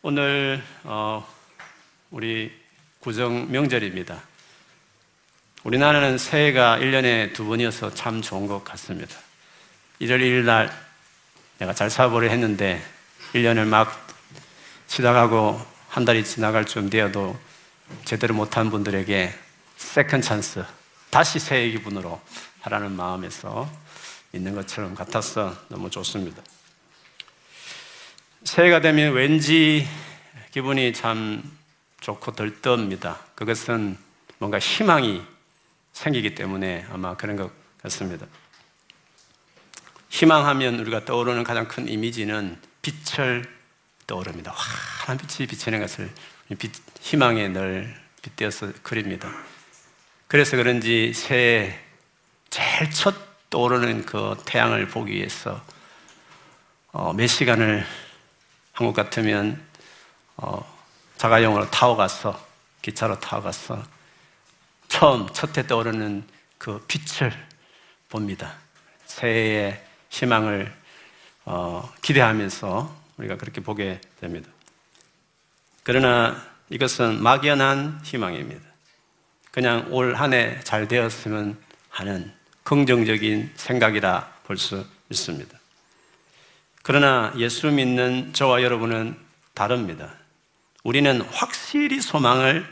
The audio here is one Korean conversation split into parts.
오늘 어, 우리 구정 명절입니다. 우리나라는 새해가 1년에 두 번이어서 참 좋은 것 같습니다. 1월 1일 날 내가 잘 사고를 했는데 1년을 막 지나가고 한 달이 지나갈 쯤 되어도 제대로 못한 분들에게 second chance, 다시 새해 기분으로 하라는 마음에서 있는 것처럼 같아서 너무 좋습니다. 새해가 되면 왠지 기분이 참 좋고 들떴습니다. 그것은 뭔가 희망이 생기기 때문에 아마 그런 것 같습니다. 희망하면 우리가 떠오르는 가장 큰 이미지는 빛을 떠오릅니다. 환한 빛이 비치는 것을 빛, 희망에 늘 빗대어서 그립니다. 그래서 그런지 새해 제일 첫 떠오르는 그 태양을 보기 위해서 어, 몇 시간을 한국 같으면 어, 자가용으로 타고 가서 기차로 타고 가서 처음 첫해 떠오르는 그 빛을 봅니다. 새해의 희망을 어, 기대하면서 우리가 그렇게 보게 됩니다. 그러나 이것은 막연한 희망입니다. 그냥 올 한 해 잘 되었으면 하는 긍정적인 생각이라 볼 수 있습니다. 그러나 예수 믿는 저와 여러분은 다릅니다. 우리는 확실히 소망을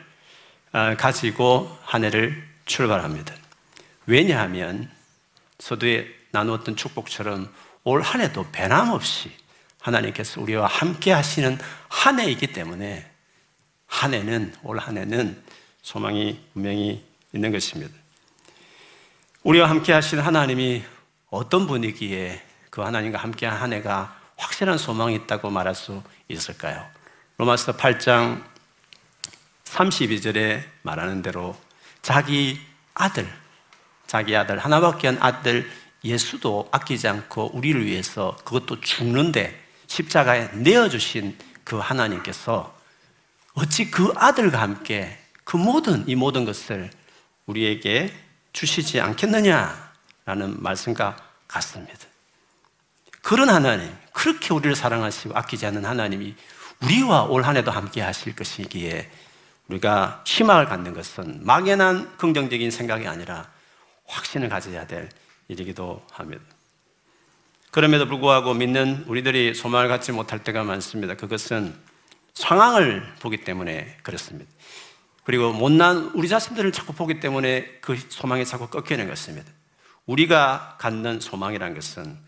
아, 가지고 한 해를 출발합니다. 왜냐하면 서두에 나누었던 축복처럼 올 한 해도 변함없이 하나님께서 우리와 함께 하시는 한 해이기 때문에 한 해는, 올 한 해는 소망이 분명히 있는 것입니다. 우리와 함께 하시는 하나님이 어떤 분이기에 그 하나님과 함께한 한 해가 확실한 소망이 있다고 말할 수 있을까요? 로마서 8장 32절에 말하는 대로 자기 아들, 자기 아들, 하나밖에 한 아들 예수도 아끼지 않고 우리를 위해서 그것도 죽는데 십자가에 내어주신 그 하나님께서 어찌 그 아들과 함께 그 모든, 이 모든 것을 우리에게 주시지 않겠느냐라는 말씀과 같습니다. 그런 하나님, 그렇게 우리를 사랑하시고 아끼지 않는 하나님이 우리와 올 한 해도 함께 하실 것이기에 우리가 희망을 갖는 것은 막연한 긍정적인 생각이 아니라 확신을 가져야 될 일이기도 합니다. 그럼에도 불구하고 믿는 우리들이 소망을 갖지 못할 때가 많습니다. 그것은 상황을 보기 때문에 그렇습니다. 그리고 못난 우리 자신들을 자꾸 보기 때문에 그 소망이 자꾸 꺾이는 것입니다. 우리가 갖는 소망이라는 것은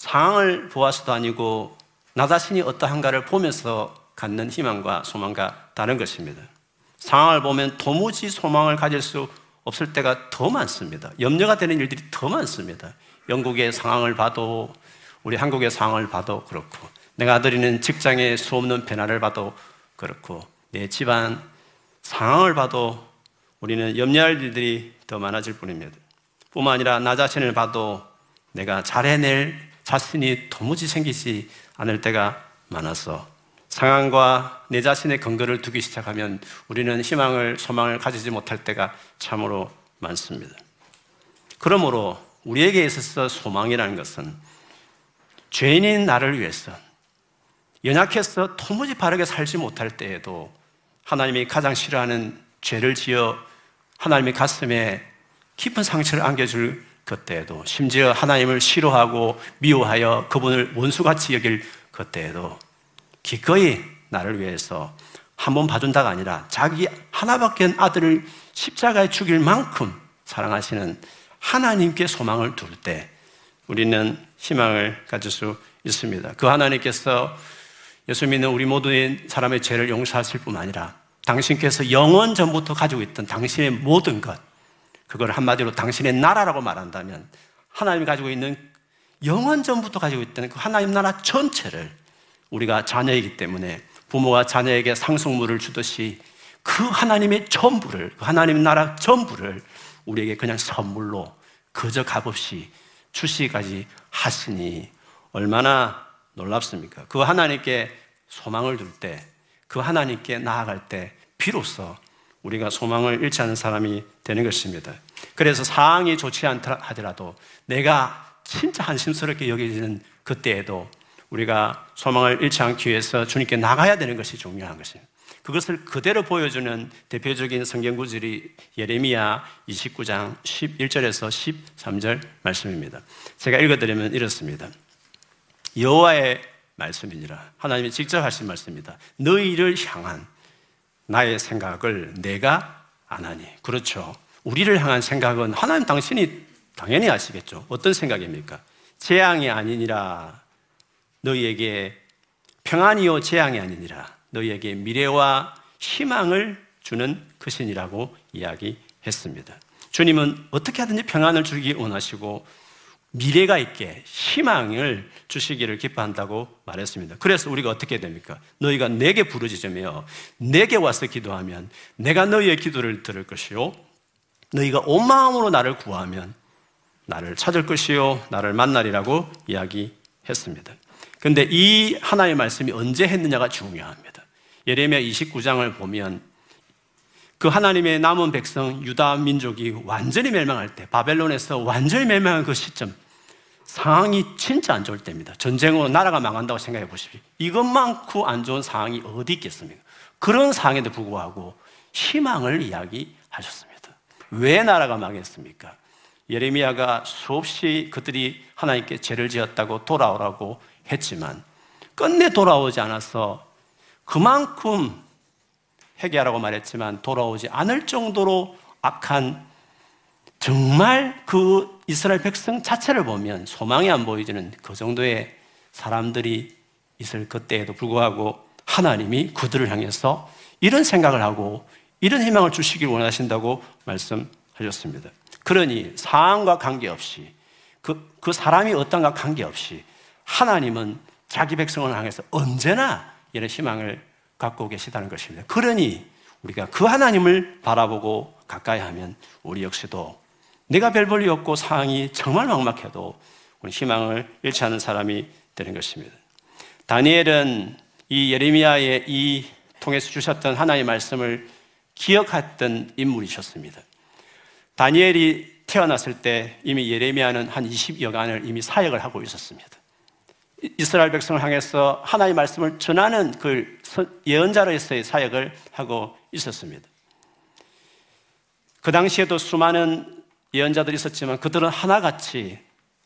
상황을 보아서도 아니고 나 자신이 어떠한가를 보면서 갖는 희망과 소망과 다른 것입니다. 상황을 보면 도무지 소망을 가질 수 없을 때가 더 많습니다. 염려가 되는 일들이 더 많습니다. 영국의 상황을 봐도 우리 한국의 상황을 봐도 그렇고 내가 아들이는 직장의 수없는 변화를 봐도 그렇고 내 집안 상황을 봐도 우리는 염려할 일들이 더 많아질 뿐입니다. 뿐만 아니라 나 자신을 봐도 내가 잘해낼 자신이 도무지 생기지 않을 때가 많아서 상황과 내 자신의 근거를 두기 시작하면 우리는 희망을, 소망을 가지지 못할 때가 참으로 많습니다. 그러므로 우리에게 있어서 소망이라는 것은 죄인인 나를 위해서 연약해서 도무지 바르게 살지 못할 때에도 하나님이 가장 싫어하는 죄를 지어 하나님의 가슴에 깊은 상처를 안겨줄 그때에도 심지어 하나님을 싫어하고 미워하여 그분을 원수같이 여길 그때에도 기꺼이 나를 위해서 한 번 봐준다가 아니라 자기 하나밖에 아들을 십자가에 죽일 만큼 사랑하시는 하나님께 소망을 둘 때 우리는 희망을 가질 수 있습니다. 그 하나님께서 예수 믿는 우리 모든 사람의 죄를 용서하실 뿐 아니라 당신께서 영원 전부터 가지고 있던 당신의 모든 것, 그걸 한마디로 당신의 나라라고 말한다면 하나님이 가지고 있는 영원 전부터 가지고 있던 그 하나님 나라 전체를 우리가 자녀이기 때문에 부모가 자녀에게 상속물을 주듯이 그 하나님의 전부를, 그 하나님 나라 전부를 우리에게 그냥 선물로 그저 값없이 주시기까지 하시니 얼마나 놀랍습니까? 그 하나님께 소망을 둘 때, 그 하나님께 나아갈 때, 비로소 우리가 소망을 잃지 않는 사람이 되는 것입니다. 그래서 상황이 좋지 않다 하더라도 내가 진짜 한심스럽게 여겨지는 그때에도 우리가 소망을 잃지 않기 위해서 주님께 나가야 되는 것이 중요한 것입니다. 그것을 그대로 보여주는 대표적인 성경 구절이 예레미야 29장 11절에서 13절 말씀입니다. 제가 읽어드리면 이렇습니다. 여호와의 말씀이니라. 하나님이 직접 하신 말씀입니다. 너희를 향한 나의 생각을 내가 안 하니. 그렇죠. 우리를 향한 생각은 하나님 당신이 당연히 아시겠죠. 어떤 생각입니까? 재앙이 아니니라. 너희에게 평안이요 재앙이 아니니라. 너희에게 미래와 희망을 주는 것이니라고 이야기했습니다. 주님은 어떻게 하든지 평안을 주기 원하시고 미래가 있게 희망을 주시기를 기뻐한다고 말했습니다. 그래서 우리가 어떻게 됩니까? 너희가 내게 부르짖으며 내게 와서 기도하면 내가 너희의 기도를 들을 것이요 너희가 온 마음으로 나를 구하면 나를 찾을 것이요 나를 만나리라고 이야기했습니다. 근데 이 하나의 말씀이 언제 했느냐가 중요합니다. 예레미야 29장을 보면 그 하나님의 남은 백성 유다 민족이 완전히 멸망할 때 바벨론에서 완전히 멸망한 그 시점 상황이 진짜 안 좋을 때입니다. 전쟁으로 나라가 망한다고 생각해 보십시오. 이것만큼 안 좋은 상황이 어디 있겠습니까? 그런 상황에도 불구하고 희망을 이야기하셨습니다. 왜 나라가 망했습니까? 예레미야가 수없이 그들이 하나님께 죄를 지었다고 돌아오라고 했지만 끝내 돌아오지 않아서 그만큼 회개하라고 말했지만 돌아오지 않을 정도로 악한 정말 그 이스라엘 백성 자체를 보면 소망이 안 보이지는 그 정도의 사람들이 있을 그때에도 불구하고 하나님이 그들을 향해서 이런 생각을 하고 이런 희망을 주시길 원하신다고 말씀하셨습니다. 그러니 상황과 관계없이 그, 그 사람이 어떤가 관계없이 하나님은 자기 백성을 향해서 언제나 이런 희망을 갖고 계시다는 것입니다. 그러니 우리가 그 하나님을 바라보고 가까이 하면 우리 역시도 내가 별 볼이 없고 상황이 정말 막막해도 우리 희망을 잃지 않은 사람이 되는 것입니다. 다니엘은 이 예레미야의 이 통해서 주셨던 하나님의 말씀을 기억했던 인물이셨습니다. 다니엘이 태어났을 때 이미 예레미야는 한 20여간을 이미 사역을 하고 있었습니다. 이스라엘 백성을 향해서 하나님의 말씀을 전하는 그 예언자로서의 사역을 하고 있었습니다. 그 당시에도 수많은 예언자들이 있었지만 그들은 하나같이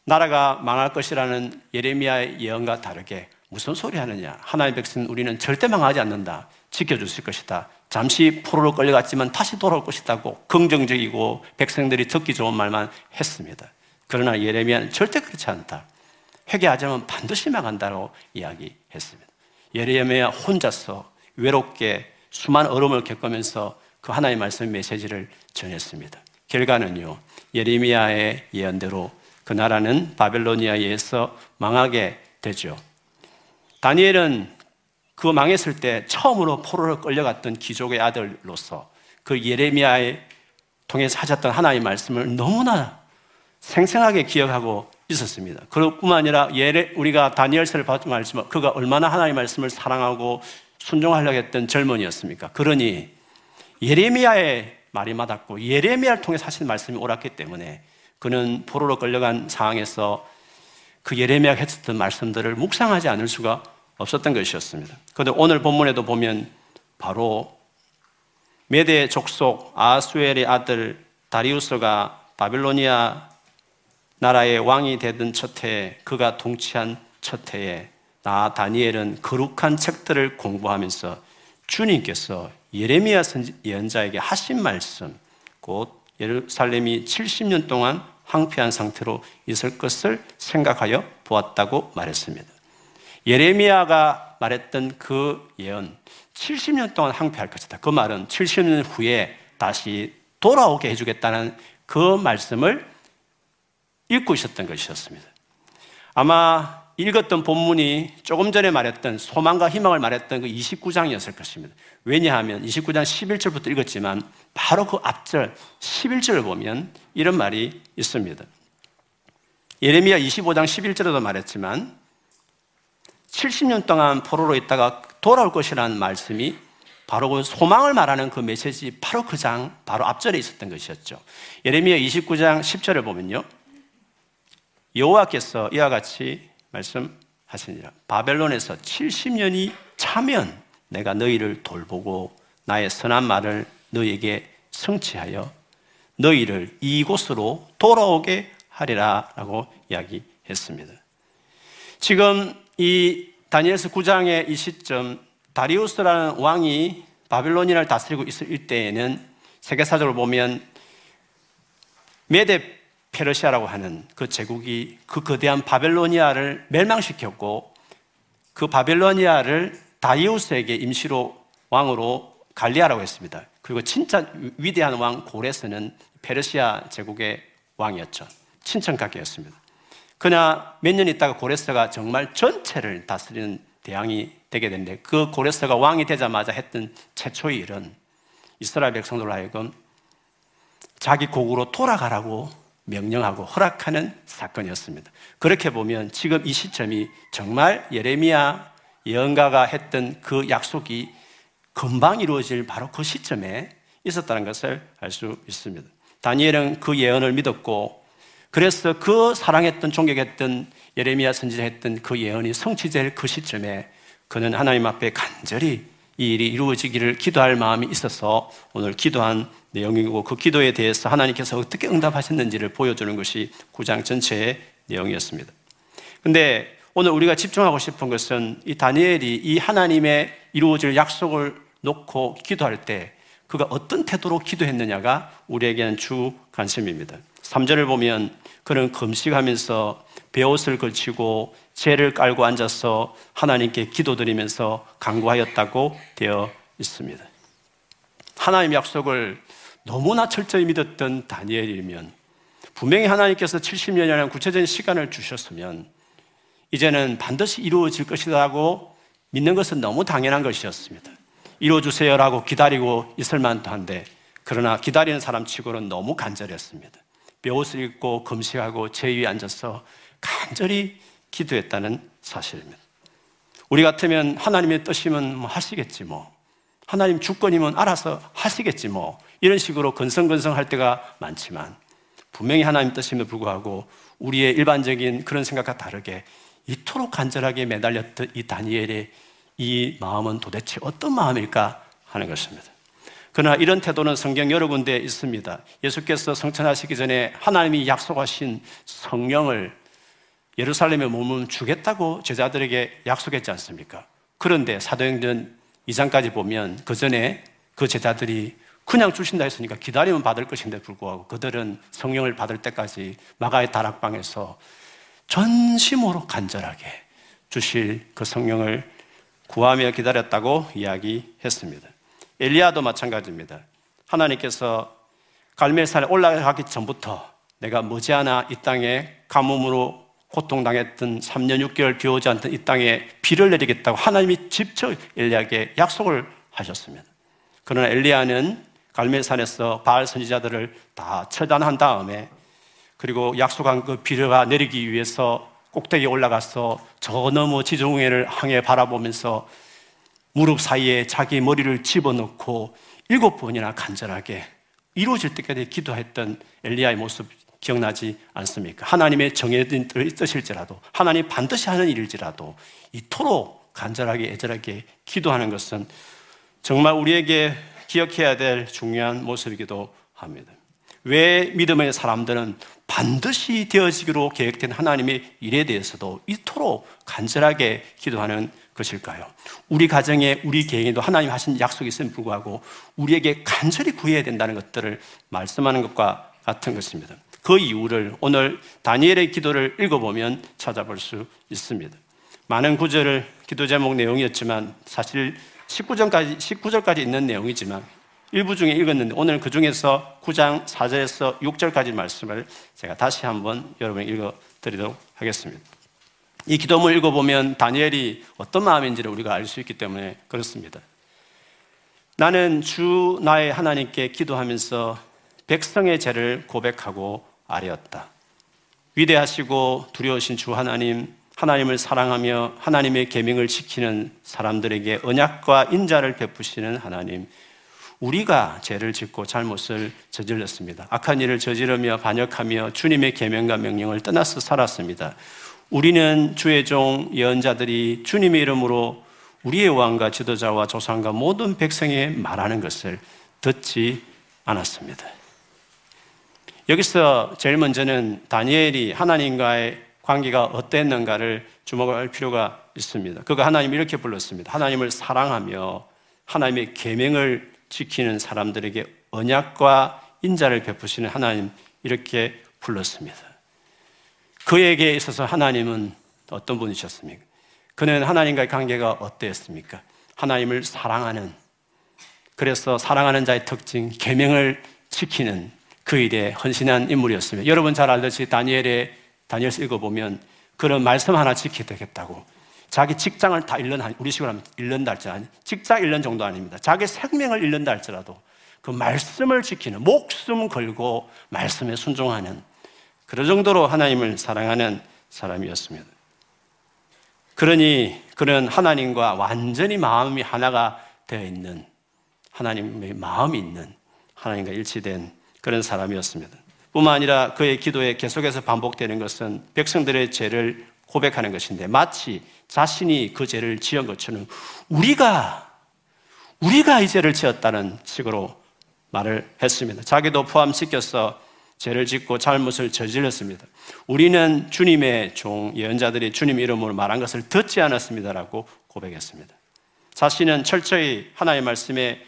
나라가 망할 것이라는 예레미야의 예언과 다르게 무슨 소리 하느냐. 하나님의 백성 우리는 절대 망하지 않는다. 지켜주실 것이다. 잠시 포로로 끌려갔지만 다시 돌아올 것이다고 긍정적이고 백성들이 듣기 좋은 말만 했습니다. 그러나 예레미야는 절대 그렇지 않다. 회개하지 면 반드시 망한다고 이야기했습니다. 예레미야 혼자서 외롭게 수많은 어려움을 겪으면서 그 하나님의 말씀 메시지를 전했습니다. 결과는요, 예레미야의 예언대로 그 나라는 바벨로니아에 의해서 망하게 되죠. 다니엘은 그 망했을 때 처음으로 포로로 끌려갔던 귀족의 아들로서 그 예레미야에 통해서 하셨던 하나님의 말씀을 너무나 생생하게 기억하고 있었습니다. 그뿐만 아니라 예레, 우리가 다니엘서를 봤던 말씀, 그가 얼마나 하나님의 말씀을 사랑하고 순종하려고 했던 젊은이였습니까? 그러니 예레미야의 말이 맞았고 예레미야를 통해 사실 말씀이 옳았기 때문에 그는 포로로 끌려간 상황에서 그 예레미야가 했었던 말씀들을 묵상하지 않을 수가 없었던 것이었습니다. 그런데 오늘 본문에도 보면 바로 메대 족속 아수엘의 아들 다리우스가 바빌로니아 나라의 왕이 되던 첫 해에 그가 통치한 첫 해에 나 다니엘은 거룩한 책들을 공부하면서 주님께서 예레미야 예언자에게 하신 말씀 곧 예루살렘이 70년 동안 황폐한 상태로 있을 것을 생각하여 보았다고 말했습니다. 예레미야가 말했던 그 예언 70년 동안 황폐할 것이다. 그 말은 70년 후에 다시 돌아오게 해주겠다는 그 말씀을 읽고 있었던 것이었습니다. 아마 읽었던 본문이 조금 전에 말했던 소망과 희망을 말했던 그 29장이었을 것입니다. 왜냐하면 29장 11절부터 읽었지만 바로 그 앞절 11절을 보면 이런 말이 있습니다. 예레미야 25장 11절에도 말했지만 70년 동안 포로로 있다가 돌아올 것이라는 말씀이 바로 그 소망을 말하는 그 메시지 바로 그 장 바로 앞절에 있었던 것이었죠. 예레미야 29장 10절을 보면요. 여호와께서 이와 같이 말씀하십니다. 하시니라. 바벨론에서 70년이 차면 내가 너희를 돌보고 나의 선한 말을 너희에게 성취하여 너희를 이곳으로 돌아오게 하리라 라고 이야기했습니다. 지금 이 다니엘서 9장의 이 시점 다리우스라는 왕이 바빌로니아를 다스리고 있을 때에는 세계사적으로 보면 메데 페르시아라고 하는 그 제국이 그 거대한 바벨로니아를 멸망시켰고 그 바벨로니아를 다리우스에게 임시로 왕으로 관리하라고 했습니다. 그리고 진짜 위대한 왕 고레스는 페르시아 제국의 왕이었죠. 친천각계였습니다. 그러나 몇 년 있다가 고레스가 정말 전체를 다스리는 대왕이 되게 됐는데 그 고레스가 왕이 되자마자 했던 최초의 일은 이스라엘 백성들 하여금 자기 고국으로 돌아가라고 명령하고 허락하는 사건이었습니다. 그렇게 보면 지금 이 시점이 정말 예레미야 예언가가 했던 그 약속이 금방 이루어질 바로 그 시점에 있었다는 것을 알 수 있습니다. 다니엘은 그 예언을 믿었고 그래서 그 사랑했던 존경했던 예레미야 선지자 했던 그 예언이 성취될 그 시점에 그는 하나님 앞에 간절히 이 일이 이루어지기를 기도할 마음이 있어서 오늘 기도한 내용이고 그 기도에 대해서 하나님께서 어떻게 응답하셨는지를 보여주는 것이 구장 전체의 내용이었습니다. 근데 오늘 우리가 집중하고 싶은 것은 이 다니엘이 이 하나님의 이루어질 약속을 놓고 기도할 때 그가 어떤 태도로 기도했느냐가 우리에게는 주 관심입니다. 3절을 보면 그는 금식하면서 베옷을 걸치고 죄를 깔고 앉아서 하나님께 기도드리면서 강구하였다고 되어 있습니다. 하나님 약속을 너무나 철저히 믿었던 다니엘이면 분명히 하나님께서 70년이라는 구체적인 시간을 주셨으면 이제는 반드시 이루어질 것이라고 믿는 것은 너무 당연한 것이었습니다. 이루어주세요라고 기다리고 있을 만도 한데 그러나 기다리는 사람 치고는 너무 간절했습니다. 벼옷을 입고 금식하고 제 위에 앉아서 간절히 기도했다는 사실입니다. 우리 같으면 하나님의 뜻이면 뭐 하시겠지 뭐. 하나님 주권이면 알아서 하시겠지 뭐. 이런 식으로 건성건성 할 때가 많지만 분명히 하나님 뜻임에도 불구하고 우리의 일반적인 그런 생각과 다르게 이토록 간절하게 매달렸던 이 다니엘의 이 마음은 도대체 어떤 마음일까 하는 것입니다. 그러나 이런 태도는 성경 여러 군데에 있습니다. 예수께서 성천하시기 전에 하나님이 약속하신 성령을 예루살렘에 몸을 주겠다고 제자들에게 약속했지 않습니까? 그런데 사도행전 2장까지 보면 그 전에 그 제자들이 그냥 주신다 했으니까 기다리면 받을 것인데 불구하고 그들은 성령을 받을 때까지 마가의 다락방에서 전심으로 간절하게 주실 그 성령을 구하며 기다렸다고 이야기했습니다. 엘리야도 마찬가지입니다. 하나님께서 갈멜산에 올라가기 전부터 내가 머지않아 이 땅에 가뭄으로 고통당했던 3년 6개월 비 오지 않던 이 땅에 비를 내리겠다고 하나님이 직접 엘리야에게 약속을 하셨습니다. 그러나 엘리야는 갈멜산에서 바알 선지자들을 다 처단한 다음에 그리고 약속한 그 비가 내리기 위해서 꼭대기에 올라가서 저 너머 지중해를 항해 바라보면서 무릎 사이에 자기 머리를 집어넣고 일곱 번이나 간절하게 이루어질 때까지 기도했던 엘리야의 모습 기억나지 않습니까? 하나님의 정해진 뜻일지라도 하나님 반드시 하는 일일지라도 이토록 간절하게 애절하게 기도하는 것은 정말 우리에게 기억해야 될 중요한 모습이기도 합니다. 왜 믿음의 사람들은 반드시 되어지기로 계획된 하나님의 일에 대해서도 이토록 간절하게 기도하는 것일까요? 우리 가정에 우리 개인에도 하나님 하신 약속이 있음에 불구하고 우리에게 간절히 구해야 된다는 것들을 말씀하는 것과 같은 것입니다. 그 이유를 오늘 다니엘의 기도를 읽어보면 찾아볼 수 있습니다. 많은 구절을 기도 제목 내용이었지만 사실 19절까지, 19절까지 있는 내용이지만 일부 중에 읽었는데 오늘 그 중에서 9장 4절에서 6절까지 말씀을 제가 다시 한번 여러분에게 읽어 드리도록 하겠습니다. 이 기도문을 읽어보면 다니엘이 어떤 마음인지를 우리가 알 수 있기 때문에 그렇습니다. 나는 주 나의 하나님께 기도하면서 백성의 죄를 고백하고 아뢰었다. 위대하시고 두려우신 주 하나님, 하나님을 사랑하며 하나님의 계명을 지키는 사람들에게 언약과 인자를 베푸시는 하나님, 우리가 죄를 짓고 잘못을 저질렀습니다. 악한 일을 저지르며 반역하며 주님의 계명과 명령을 떠나서 살았습니다. 우리는 주의 종 예언자들이 주님의 이름으로 우리의 왕과 지도자와 조상과 모든 백성에 말하는 것을 듣지 않았습니다. 여기서 제일 먼저는 다니엘이 하나님과의 관계가 어땠는가를 주목할 필요가 있습니다. 그가 하나님 이렇게 불렀습니다. 하나님을 사랑하며 하나님의 계명을 지키는 사람들에게 언약과 인자를 베푸시는 하나님 이렇게 불렀습니다. 그에게 있어서 하나님은 어떤 분이셨습니까? 그는 하나님과의 관계가 어땠습니까? 하나님을 사랑하는 그래서 사랑하는 자의 특징 계명을 지키는 그 일에 헌신한 인물이었습니다. 여러분 잘 알듯이 다니엘의 다니엘서 읽어보면 그런 말씀 하나 지켜야 되겠다고 자기 직장을 다 잃는 우리 식으로 하면 잃는다 할지라도 직장 잃는 정도 아닙니다. 자기 생명을 잃는다 할지라도 그 말씀을 지키는 목숨 걸고 말씀에 순종하는 그런 정도로 하나님을 사랑하는 사람이었습니다. 그러니 그는 하나님과 완전히 마음이 하나가 되어 있는 하나님의 마음이 있는 하나님과 일치된 그런 사람이었습니다. 뿐만 아니라 그의 기도에 계속해서 반복되는 것은 백성들의 죄를 고백하는 것인데 마치 자신이 그 죄를 지은 것처럼 우리가 우리가 이 죄를 지었다는 식으로 말을 했습니다. 자기도 포함시켜서 죄를 짓고 잘못을 저질렀습니다. 우리는 주님의 종 예언자들이 주님 이름으로 말한 것을 듣지 않았습니다라고 고백했습니다. 자신은 철저히 하나의 말씀에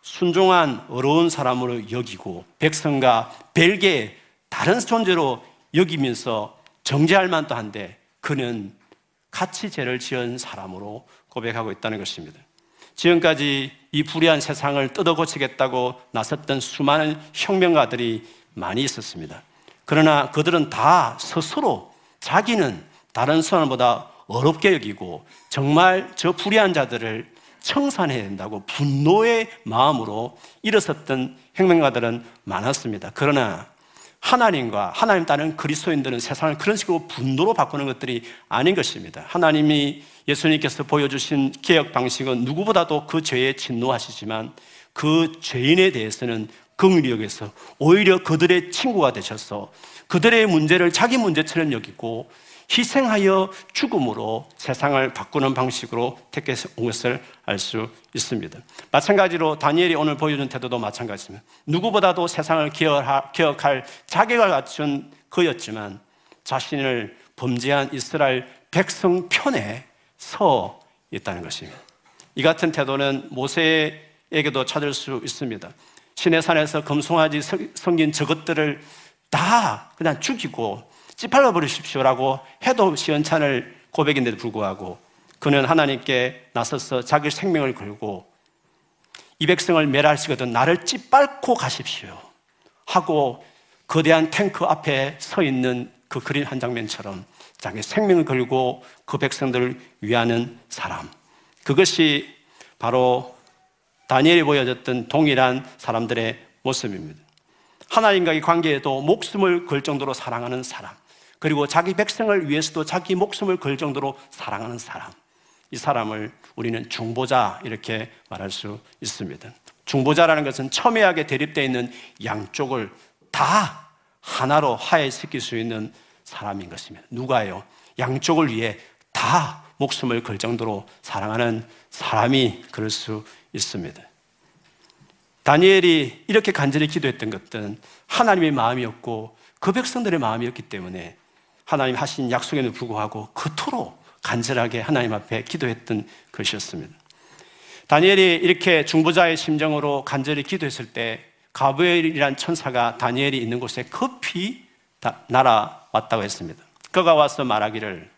순종한 어려운 사람으로 여기고 백성과 별개 다른 존재로 여기면서 정죄할 만도 한데 그는 같이 죄를 지은 사람으로 고백하고 있다는 것입니다. 지금까지 이 불의한 세상을 뜯어 고치겠다고 나섰던 수많은 혁명가들이 많이 있었습니다. 그러나 그들은 다 스스로 자기는 다른 사람보다 어렵게 여기고 정말 저 불의한 자들을 청산해야 된다고 분노의 마음으로 일어섰던 혁명가들은 많았습니다. 그러나 하나님과 하나님 따른 그리스도인들은 세상을 그런 식으로 분노로 바꾸는 것들이 아닌 것입니다. 하나님이 예수님께서 보여주신 개혁 방식은 누구보다도 그 죄에 진노하시지만 그 죄인에 대해서는 긍휼히 여기서 오히려 그들의 친구가 되셔서 그들의 문제를 자기 문제처럼 여기고 희생하여 죽음으로 세상을 바꾸는 방식으로 택해서 온 것을 알 수 있습니다. 마찬가지로 다니엘이 오늘 보여준 태도도 마찬가지입니다. 누구보다도 세상을 기억할 자격을 갖춘 그였지만 자신을 범죄한 이스라엘 백성 편에 서 있다는 것입니다. 이 같은 태도는 모세에게도 찾을 수 있습니다. 신의 산에서 금송아지 성긴 저것들을 다 그냥 죽이고 찌팔려 버리십시오라고 해도 시원찮을 고백인데도 불구하고 그는 하나님께 나서서 자기 생명을 걸고 이 백성을 멸하시거든 나를 찌밟고 가십시오 하고 거대한 탱크 앞에 서 있는 그 그림 한 장면처럼 자기 생명을 걸고 그 백성들을 위하는 사람. 그것이 바로 다니엘이 보여줬던 동일한 사람들의 모습입니다. 하나님과의 관계에도 목숨을 걸 정도로 사랑하는 사람. 그리고 자기 백성을 위해서도 자기 목숨을 걸 정도로 사랑하는 사람. 이 사람을 우리는 중보자 이렇게 말할 수 있습니다. 중보자라는 것은 첨예하게 대립되어 있는 양쪽을 다 하나로 화해시킬 수 있는 사람인 것입니다. 누가요? 양쪽을 위해 다 목숨을 걸 정도로 사랑하는 사람이 그럴 수 있습니다. 다니엘이 이렇게 간절히 기도했던 것들은 하나님의 마음이었고 그 백성들의 마음이었기 때문에 하나님 하신 약속에도 불구하고 그토록 간절하게 하나님 앞에 기도했던 것이었습니다. 다니엘이 이렇게 중보자의 심정으로 간절히 기도했을 때 가브엘이란 천사가 다니엘이 있는 곳에 급히 날아왔다고 했습니다. 그가 와서 말하기를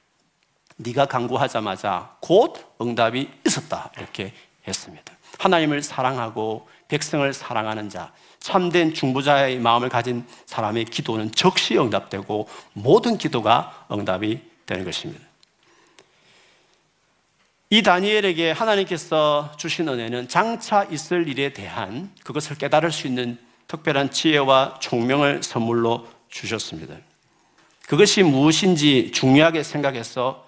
네가 강구하자마자 곧 응답이 있었다 이렇게 했습니다. 하나님을 사랑하고 백성을 사랑하는 자, 참된 중보자의 마음을 가진 사람의 기도는 즉시 응답되고 모든 기도가 응답이 되는 것입니다. 이 다니엘에게 하나님께서 주신 은혜는 장차 있을 일에 대한 그것을 깨달을 수 있는 특별한 지혜와 총명을 선물로 주셨습니다. 그것이 무엇인지 중요하게 생각해서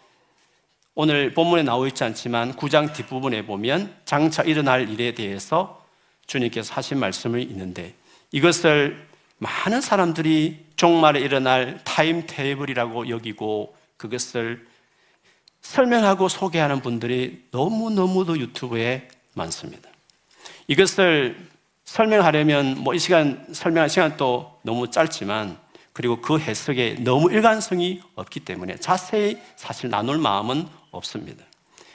오늘 본문에 나와 있지 않지만 9장 뒷부분에 보면 장차 일어날 일에 대해서 주님께서 하신 말씀이 있는데 이것을 많은 사람들이 종말에 일어날 타임 테이블이라고 여기고 그것을 설명하고 소개하는 분들이 너무너무도 유튜브에 많습니다. 이것을 설명하려면 뭐 이 시간 설명할 시간도 너무 짧지만 그리고 그 해석에 너무 일관성이 없기 때문에 자세히 사실 나눌 마음은 없습니다.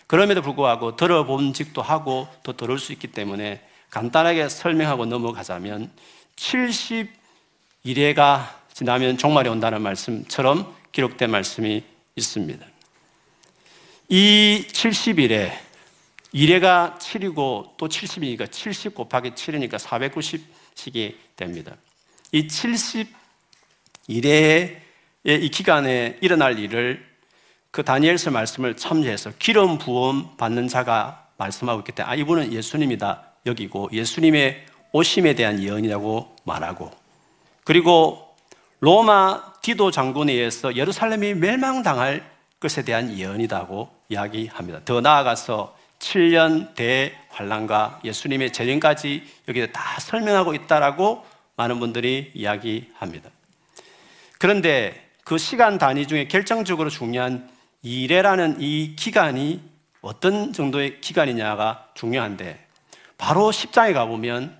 그럼에도 불구하고 들어본 직도 하고 더 들을 수 있기 때문에 간단하게 설명하고 넘어가자면 71회가 지나면 종말이 온다는 말씀처럼 기록된 말씀이 있습니다. 이 70일에 1회가 7이고 또 70이니까 70 곱하기 7이니까 490씩이 됩니다. 이 71회의 이 기간에 일어날 일을 그 다니엘서 말씀을 참조해서 기름 부음 받는 자가 말씀하고 있기 때문에 아, 이분은 예수님이다 여기고 예수님의 오심에 대한 예언이라고 말하고 그리고 로마 디도 장군에 의해서 예루살렘이 멸망당할 것에 대한 예언이라고 이야기합니다. 더 나아가서 7년 대환란과 예수님의 재림까지 여기에 다 설명하고 있다라고 많은 분들이 이야기합니다. 그런데 그 시간 단위 중에 결정적으로 중요한 이래라는 이 기간이 어떤 정도의 기간이냐가 중요한데 바로 10장에 가보면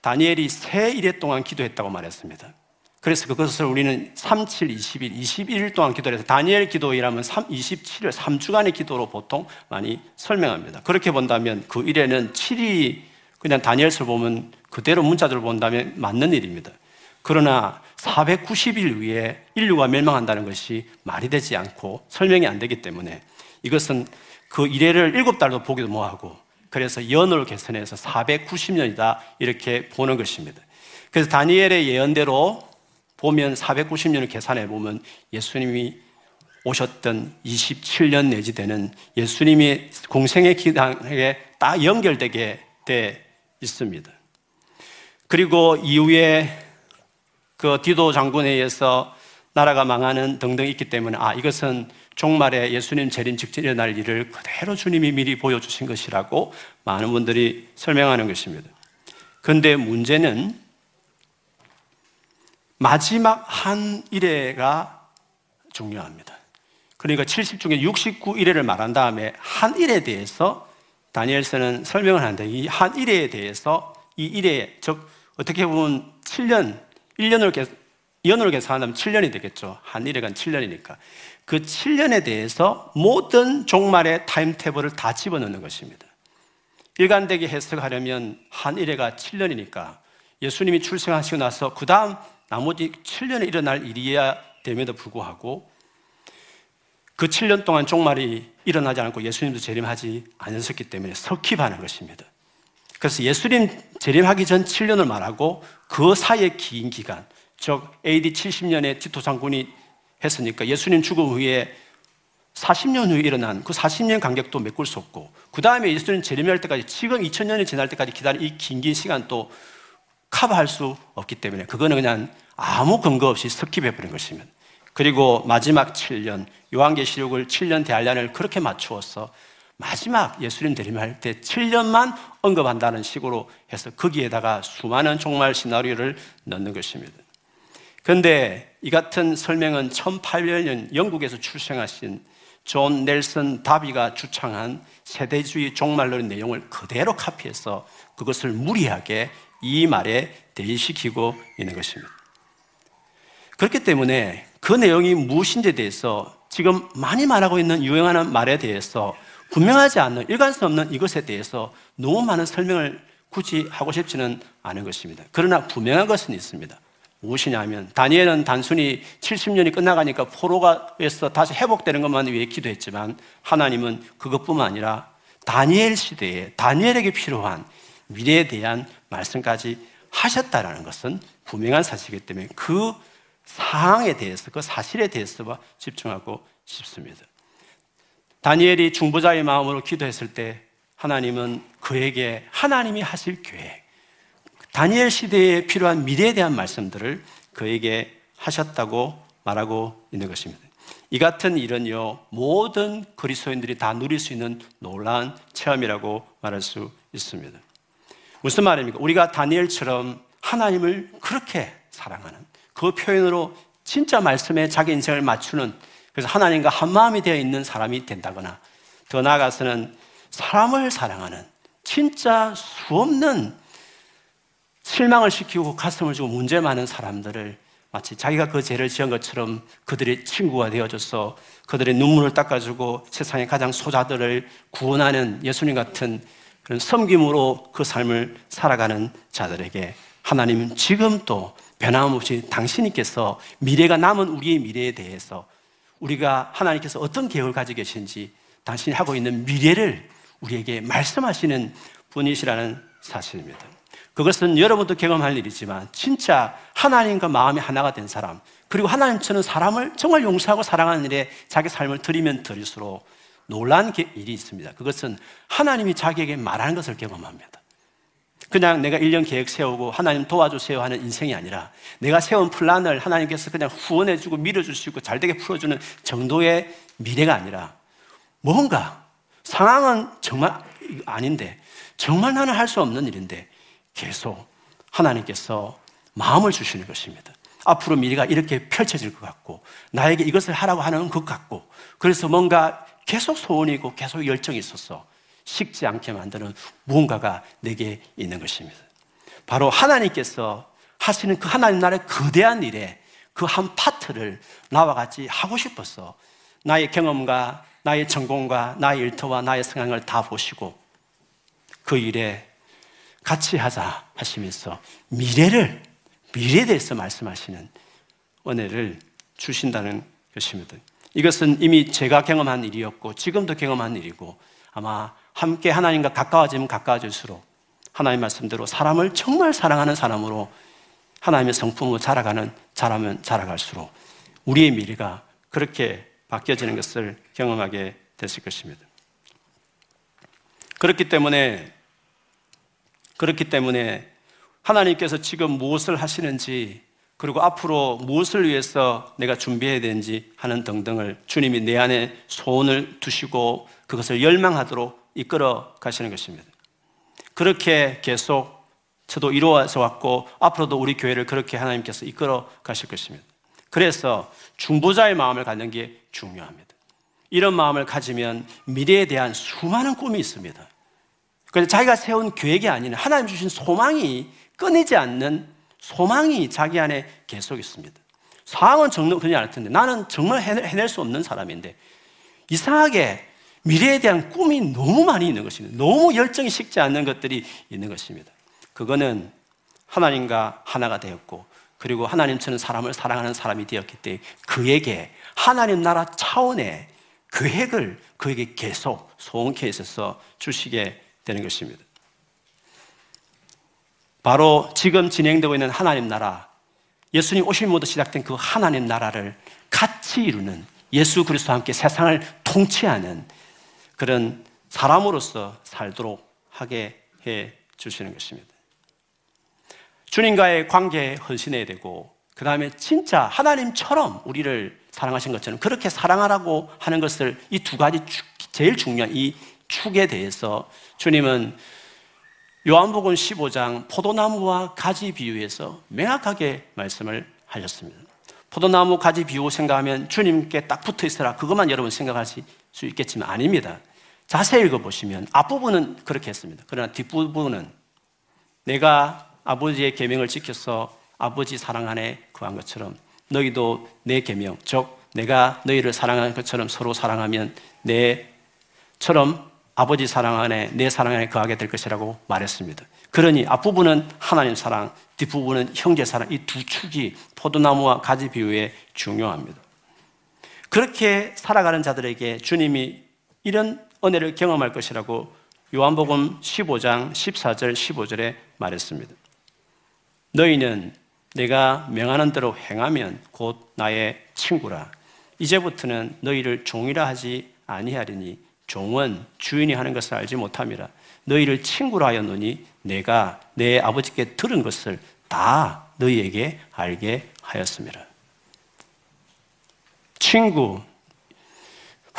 다니엘이 세 일해 동안 기도했다고 말했습니다. 그래서 그것을 우리는 3, 7, 20일, 21일 동안 기도를 해서 다니엘 기도이라면 3, 27일, 3주간의 기도로 보통 많이 설명합니다. 그렇게 본다면 그 일에는 7이 그냥 다니엘서 보면 그대로 문자들을 본다면 맞는 일입니다. 그러나 490일 위에 인류가 멸망한다는 것이 말이 되지 않고 설명이 안 되기 때문에 이것은 그 이래를 일곱 달도 보기도 뭐하고 그래서 연을 계산해서 490년이다 이렇게 보는 것입니다. 그래서 다니엘의 예언대로 보면 490년을 계산해 보면 예수님이 오셨던 27년 내지 되는 예수님이 공생의 기간에 딱 연결되게 돼 있습니다. 그리고 이후에 그 디도 장군에 의해서 나라가 망하는 등등 있기 때문에 아 이것은 종말에 예수님 재림 직전 일어날 일을 그대로 주님이 미리 보여주신 것이라고 많은 분들이 설명하는 것입니다. 그런데 문제는 마지막 한 일회가 중요합니다. 그러니까 70 중에 69일회를 말한 다음에 한 일에 대해서 다니엘서는 설명을 하는데 이 한 일에 대해서 이 일에 즉 어떻게 보면 7년 1년을 연으로 계산하면 7년이 되겠죠. 한 일회간 7년이니까. 그 7년에 대해서 모든 종말의 타임테이블을 다 집어넣는 것입니다. 일관되게 해석하려면 한 일회가 7년이니까 예수님이 출생하시고 나서 그 다음 나머지 7년에 일어날 일이야 됨에도 불구하고 그 7년 동안 종말이 일어나지 않고 예수님도 재림하지 않으셨기 때문에 석힙하는 것입니다. 그래서 예수님 재림하기 전 7년을 말하고 그 사이의 긴 기간, 즉 AD 70년에 티토 장군이 했으니까 예수님 죽음 후에 40년 후에 일어난 그 40년 간격도 메꿀 수 없고 그 다음에 예수님 재림할 때까지 지금 2000년이 지날 때까지 기다린 이 긴 긴 시간도 커버할 수 없기 때문에 그거는 그냥 아무 근거 없이 skip해 버린 것입니다. 그리고 마지막 7년 요한계시록을 7년 대환란을 그렇게 맞추어서 마지막 예수님 재림할 때 7년만 언급한다는 식으로 해서 거기에다가 수많은 종말 시나리오를 넣는 것입니다. 그런데 이 같은 설명은 1800년 영국에서 출생하신 존 넬슨 다비가 주창한 세대주의 종말론의 내용을 그대로 카피해서 그것을 무리하게 이 말에 대입시키고 있는 것입니다. 그렇기 때문에 그 내용이 무엇인지에 대해서 지금 많이 말하고 있는 유행하는 말에 대해서 분명하지 않는 일관성 없는 이것에 대해서 너무 많은 설명을 굳이 하고 싶지는 않은 것입니다. 그러나 분명한 것은 있습니다. 무엇이냐면 다니엘은 단순히 70년이 끝나가니까 포로가에서 다시 회복되는 것만 위해 기도했지만 하나님은 그것뿐만 아니라 다니엘 시대에 다니엘에게 필요한 미래에 대한 말씀까지 하셨다라는 것은 분명한 사실이기 때문에 그 상황에 대해서 그 사실에 대해서 집중하고 싶습니다. 다니엘이 중보자의 마음으로 기도했을 때 하나님은 그에게 하나님이 하실 계획, 다니엘 시대에 필요한 미래에 대한 말씀들을 그에게 하셨다고 말하고 있는 것입니다. 이 같은 일은요, 모든 그리스도인들이 다 누릴 수 있는 놀라운 체험이라고 말할 수 있습니다. 무슨 말입니까? 우리가 다니엘처럼 하나님을 그렇게 사랑하는 그 표현으로 진짜 말씀에 자기 인생을 맞추는 그래서 하나님과 한 마음이 되어 있는 사람이 된다거나 더 나아가서는 사람을 사랑하는 진짜 수없는 실망을 시키고 가슴을 주고 문제 많은 사람들을 마치 자기가 그 죄를 지은 것처럼 그들의 친구가 되어줘서 그들의 눈물을 닦아주고 세상의 가장 소자들을 구원하는 예수님 같은 그런 섬김으로 그 삶을 살아가는 자들에게 하나님은 지금 또 변함없이 당신께서 미래가 남은 우리의 미래에 대해서 우리가 하나님께서 어떤 계획을 가지고 계신지 당신이 하고 있는 미래를 우리에게 말씀하시는 분이시라는 사실입니다. 그것은 여러분도 경험할 일이지만 진짜 하나님과 마음이 하나가 된 사람 그리고 하나님처럼 사람을 정말 용서하고 사랑하는 일에 자기 삶을 드리면 드릴수록 놀란 일이 있습니다. 그것은 하나님이 자기에게 말하는 것을 경험합니다. 그냥 내가 1년 계획 세우고 하나님 도와주세요 하는 인생이 아니라 내가 세운 플랜을 하나님께서 그냥 후원해주고 밀어주시고 잘되게 풀어주는 정도의 미래가 아니라 뭔가 상황은 정말 아닌데 정말 나는 할 수 없는 일인데 계속 하나님께서 마음을 주시는 것입니다. 앞으로 미래가 이렇게 펼쳐질 것 같고 나에게 이것을 하라고 하는 것 같고 그래서 뭔가 계속 소원이고 계속 열정이 있어서 식지 않게 만드는 무언가가 내게 있는 것입니다. 바로 하나님께서 하시는 그 하나님 나라의 거대한 일에 그 한 파트를 나와 같이 하고 싶어서 나의 경험과 나의 전공과 나의 일터와 나의 성향을 다 보시고 그 일에 같이 하자 하시면서 미래를, 미래에 대해서 말씀하시는 은혜를 주신다는 것입니다. 이것은 이미 제가 경험한 일이었고 지금도 경험한 일이고 아마 함께 하나님과 가까워지면 가까워질수록 하나님 말씀대로 사람을 정말 사랑하는 사람으로 하나님의 성품으로 자라가는 자라면 자라갈수록 우리의 미래가 그렇게 바뀌어지는 것을 경험하게 됐을 것입니다. 그렇기 때문에 그렇기 때문에 하나님께서 지금 무엇을 하시는지 그리고 앞으로 무엇을 위해서 내가 준비해야 되는지 하는 등등을 주님이 내 안에 소원을 두시고 그것을 열망하도록 이끌어 가시는 것입니다. 그렇게 계속 저도 이루어져 왔고 앞으로도 우리 교회를 그렇게 하나님께서 이끌어 가실 것입니다. 그래서 중보자의 마음을 갖는 게 중요합니다. 이런 마음을 가지면 미래에 대한 수많은 꿈이 있습니다. 그래서 자기가 세운 계획이 아닌 하나님 주신 소망이 끊이지 않는 소망이 자기 안에 계속 있습니다. 상황은 정말 그냥 알 텐데 나는 정말 해낼 수 없는 사람인데 이상하게 미래에 대한 꿈이 너무 많이 있는 것입니다. 너무 열정이 식지 않는 것들이 있는 것입니다. 그거는 하나님과 하나가 되었고 그리고 하나님처럼 사람을 사랑하는 사람이 되었기 때문에 그에게 하나님 나라 차원의 계획을 그에게 계속 소원케 있어서 주시게 되는 것입니다. 바로 지금 진행되고 있는 하나님 나라, 예수님 오실모도 시작된 그 하나님 나라를 같이 이루는 예수 그리스도와 함께 세상을 통치하는 그런 사람으로서 살도록 하게 해 주시는 것입니다. 주님과의 관계에 헌신해야 되고, 그 다음에 진짜 하나님처럼 우리를 사랑하신 것처럼 그렇게 사랑하라고 하는 것을 이 두 가지 제일 중요한 이 축에 대해서 주님은 요한복음 15장 포도나무와 가지 비유에서 명확하게 말씀을 하셨습니다. 포도나무 가지 비유 생각하면 주님께 딱 붙어 있어라. 그것만 여러분 생각하실 수 있겠지만 아닙니다. 자세히 읽어보시면 앞부분은 그렇게 했습니다. 그러나 뒷부분은 내가 아버지의 계명을 지켜서 아버지 사랑 안에 거한 것처럼 너희도 내 계명, 즉 내가 너희를 사랑하는 것처럼 서로 사랑하면 내처럼 아버지 사랑 안에 내 사랑 안에 거하게 될 것이라고 말했습니다. 그러니 앞부분은 하나님 사랑, 뒷부분은 형제 사랑, 이 두 축이 포도나무와 가지 비유에 중요합니다. 그렇게 살아가는 자들에게 주님이 이런 은혜를 경험할 것이라고 요한복음 15장 14절 15절에 말했습니다. 너희는 내가 명하는 대로 행하면 곧 나의 친구라. 이제부터는 너희를 종이라 하지 아니하리니 종은 주인이 하는 것을 알지 못함이라. 너희를 친구로 하였노니 내가 내 아버지께 들은 것을 다 너희에게 알게 하였습니다. 친구,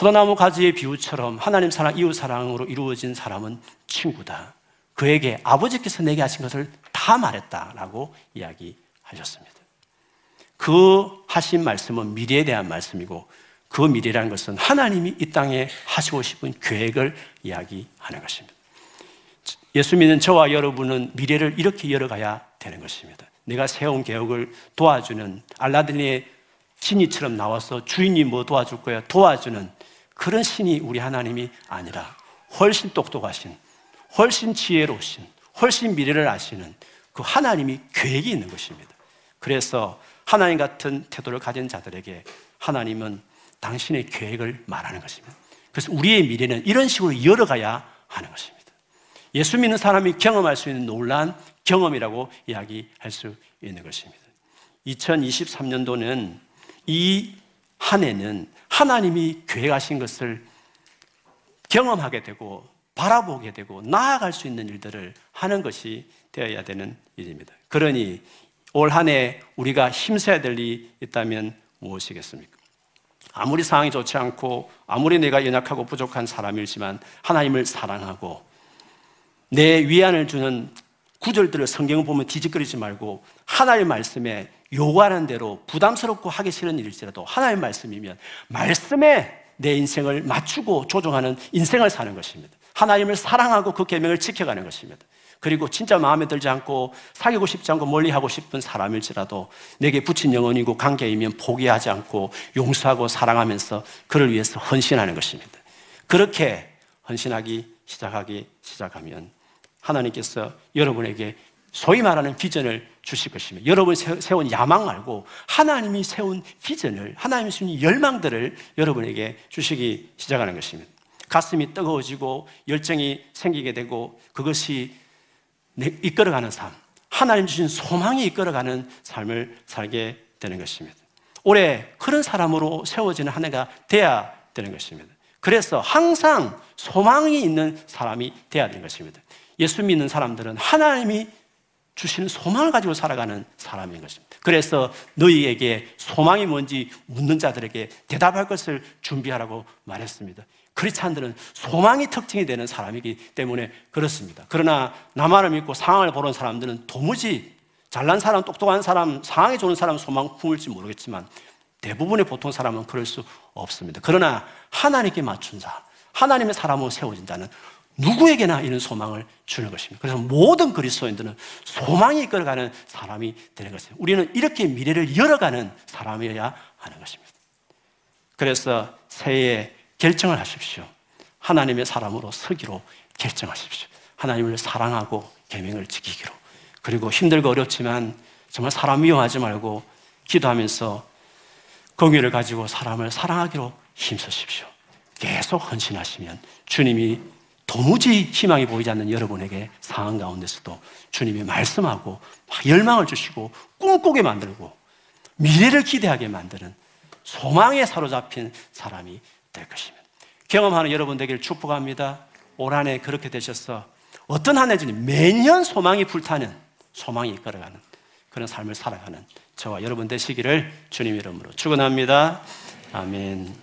포도나무 가지의 비유처럼 하나님 사랑, 이웃 사랑으로 이루어진 사람은 친구다. 그에게 아버지께서 내게 하신 것을 다 말했다라고 이야기하셨습니다. 그 하신 말씀은 미래에 대한 말씀이고 그 미래라는 것은 하나님이 이 땅에 하시고 싶은 계획을 이야기하는 것입니다. 예수 믿는 저와 여러분은 미래를 이렇게 열어가야 되는 것입니다. 내가 세운 계획을 도와주는 알라딘의 신이처럼 나와서 주인이 뭐 도와줄 거야 도와주는 그런 신이 우리 하나님이 아니라 훨씬 똑똑하신, 훨씬 지혜로우신, 훨씬 미래를 아시는 그 하나님이 계획이 있는 것입니다. 그래서 하나님 같은 태도를 가진 자들에게 하나님은 당신의 계획을 말하는 것입니다. 그래서 우리의 미래는 이런 식으로 열어가야 하는 것입니다. 예수 믿는 사람이 경험할 수 있는 놀란 경험이라고 이야기할 수 있는 것입니다. 2023년도는 이 한 해는 하나님이 계획하신 것을 경험하게 되고 바라보게 되고 나아갈 수 있는 일들을 하는 것이 되어야 되는 일입니다. 그러니 올 한 해 우리가 힘써야 될 일이 있다면 무엇이겠습니까? 아무리 상황이 좋지 않고 아무리 내가 연약하고 부족한 사람이지만 하나님을 사랑하고 내 위안을 주는 구절들을 성경을 보면 뒤집거리지 말고 하나님의 말씀에 요구하는 대로 부담스럽고 하기 싫은 일일지라도 하나님의 말씀이면 말씀에 내 인생을 맞추고 조정하는 인생을 사는 것입니다. 하나님을 사랑하고 그 계명을 지켜가는 것입니다. 그리고 진짜 마음에 들지 않고 사귀고 싶지 않고 멀리하고 싶은 사람일지라도 내게 붙인 영혼이고 관계이면 포기하지 않고 용서하고 사랑하면서 그를 위해서 헌신하는 것입니다. 그렇게 헌신하기 시작하기 시작하면 하나님께서 여러분에게 소위 말하는 비전을 주실 것입니다. 여러분이 세운 야망 말고 하나님이 세운 비전을, 하나님이 세운 열망들을 여러분에게 주시기 시작하는 것입니다. 가슴이 뜨거워지고 열정이 생기게 되고 그것이 이끌어가는 삶, 하나님 주신 소망이 이끌어가는 삶을 살게 되는 것입니다. 올해 그런 사람으로 세워지는 한 해가 돼야 되는 것입니다. 그래서 항상 소망이 있는 사람이 돼야 되는 것입니다. 예수 믿는 사람들은 하나님이 주시는 소망을 가지고 살아가는 사람인 것입니다. 그래서 너희에게 소망이 뭔지 묻는 자들에게 대답할 것을 준비하라고 말했습니다. 크리스찬들은 소망이 특징이 되는 사람이기 때문에 그렇습니다. 그러나 나만을 믿고 상황을 보는 사람들은 도무지 잘난 사람, 똑똑한 사람, 상황이 좋은 사람 소망 품을지 모르겠지만 대부분의 보통 사람은 그럴 수 없습니다. 그러나 하나님께 맞춘 자, 하나님의 사람으로 세워진 자는 누구에게나 이런 소망을 주는 것입니다. 그래서 모든 그리스도인들은 소망이 이끌어가는 사람이 되는 것입니다. 우리는 이렇게 미래를 열어가는 사람이어야 하는 것입니다. 그래서 새해에 결정을 하십시오. 하나님의 사람으로 서기로 결정하십시오. 하나님을 사랑하고 계명을 지키기로. 그리고 힘들고 어렵지만 정말 사람 미워하지 말고 기도하면서 공유를 가지고 사람을 사랑하기로 힘쓰십시오. 계속 헌신하시면 주님이 도무지 희망이 보이지 않는 여러분에게 상황 가운데서도 주님이 말씀하고 열망을 주시고 꿈꾸게 만들고 미래를 기대하게 만드는 소망에 사로잡힌 사람이 될 것입니다. 경험하는 여러분 되기를 축복합니다. 올 한해 그렇게 되셔서 어떤 한 해든지 매년 소망이 불타는 소망이 이끌어가는 그런 삶을 살아가는 저와 여러분 되시기를 주님 이름으로 축원합니다. 아멘.